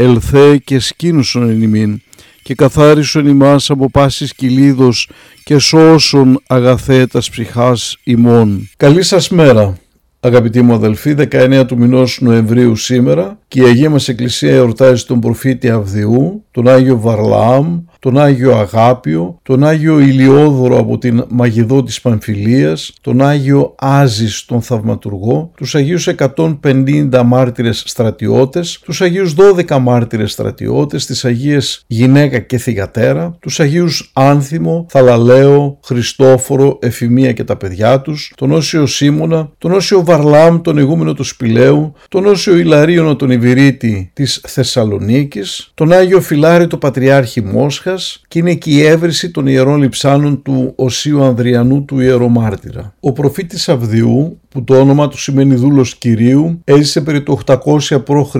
ελθέ και σκήνουσον εν ημίν, και καθάρισον ημάς από πάσης κυλίδος και σώσον αγαθέτας ψυχάς ημών. Καλή σας μέρα. Αγαπητοί μου αδελφοί, 19 του μηνός Νοεμβρίου σήμερα και η Αγία μας Εκκλησία εορτάζει τον προφήτη Αυδιού, τον Άγιο Βαρλάμ, τον Άγιο Αγάπιο, τον Άγιο Ηλιόδωρο από την Μαγεδό της Παμφιλίας, τον Άγιο Άζης τον Θαυματουργό, τους Αγίους 150 μάρτυρες στρατιώτες, τους Αγίους 12 μάρτυρες στρατιώτες, τις Αγίες Γυναίκα και Θυγατέρα, τους Αγίους Άνθιμο, Θαλαλέο, Χριστόφορο, Εφημία και τα παιδιά τους, τον Όσιο Σίμωνα, τον Όσιο Βαρλάμ, τον ηγούμενο του Σπηλαίου, τον Όσιο Ιλαρίωνο τον Ιβυρίτη της Θεσσαλονίκης, τον Άγιο Φιλάρη το Πατριάρχη Μόσχα, και είναι και η έβριση των ιερών λειψάνων του Οσίου Ανδριανού του Ιερομάρτυρα. Ο προφήτης Αυδιού που το όνομα του σημαίνει δούλος Κυρίου, έζησε περί το 800 π.Χ.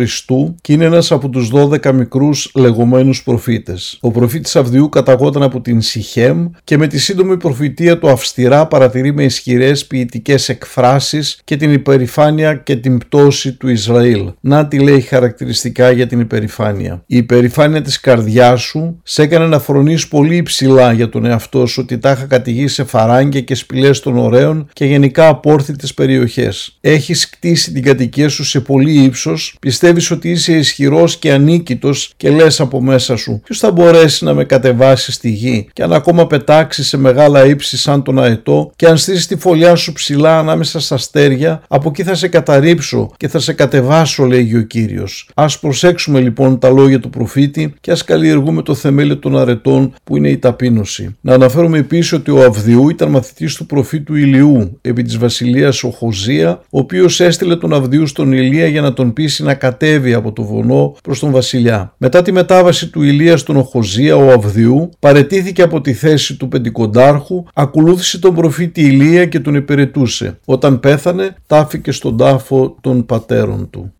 και είναι ένας από τους 12 μικρούς λεγόμενους προφήτες. Ο προφήτης Αυδιού καταγόταν από την Σιχέμ και με τη σύντομη προφητεία του αυστηρά παρατηρεί με ισχυρές ποιητικές εκφράσεις και την υπερηφάνεια και την πτώση του Ισραήλ. Να τι λέει χαρακτηριστικά για την υπερηφάνεια. Η υπερηφάνεια της καρδιάς σου σε έκανε να φρονείς πολύ υψηλά για τον εαυτό σου ότι τα είχα κατηγήσει σε φαράγγια και σπηλές των ωραίων και γενικά απόρθητες περιοχές. Έχεις κτίσει την κατοικία σου σε πολύ ύψος, πιστεύεις ότι είσαι ισχυρός και ανίκητος και λες από μέσα σου ποιος θα μπορέσει να με κατεβάσει στη γη και αν ακόμα πετάξει σε μεγάλα ύψη σαν τον αετό και αν στήσει τη φωλιά σου ψηλά ανάμεσα στα αστέρια, από εκεί θα σε καταρρύψω και θα σε κατεβάσω λέγει ο Κύριος. Ας προσέξουμε λοιπόν τα λόγια του προφήτη και ας καλλιεργούμε το θεμέλιο των αρετών που είναι η ταπείνωση. Να αναφέρουμε επίσης ότι ο Αυδιού ήταν μαθητής του προφήτου Ηλιού επί της βασιλείας ο Χοζία, ο οποίος έστειλε τον Αυδίου στον Ηλία για να τον πείσει να κατέβει από το βονό προς τον βασιλιά. Μετά τη μετάβαση του Ηλία στον Οχοζία, ο Αυδιού παρετήθηκε από τη θέση του πεντικοντάρχου, ακολούθησε τον προφήτη Ηλία και τον υπηρετούσε. Όταν πέθανε, τάφηκε στον τάφο των πατέρων του.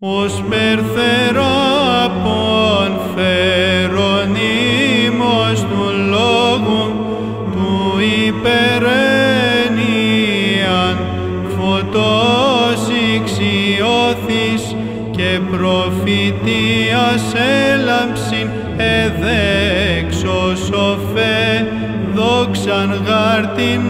Προφητείας έλαμψην εδέξω σοφέ δόξαν γάρτιν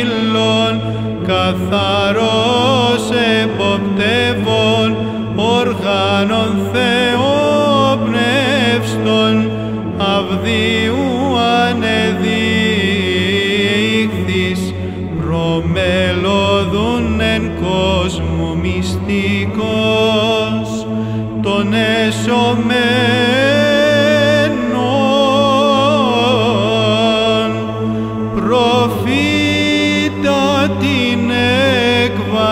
ήλων καθαρός εποπτεύων οργάνων θεόπνευστον αυδίου ανεδείχθης προμελωδούν εν κόσμου μυστικός τον εσωμένων προφήτα την έκβαση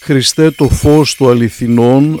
Χριστέ το φως του αληθινών,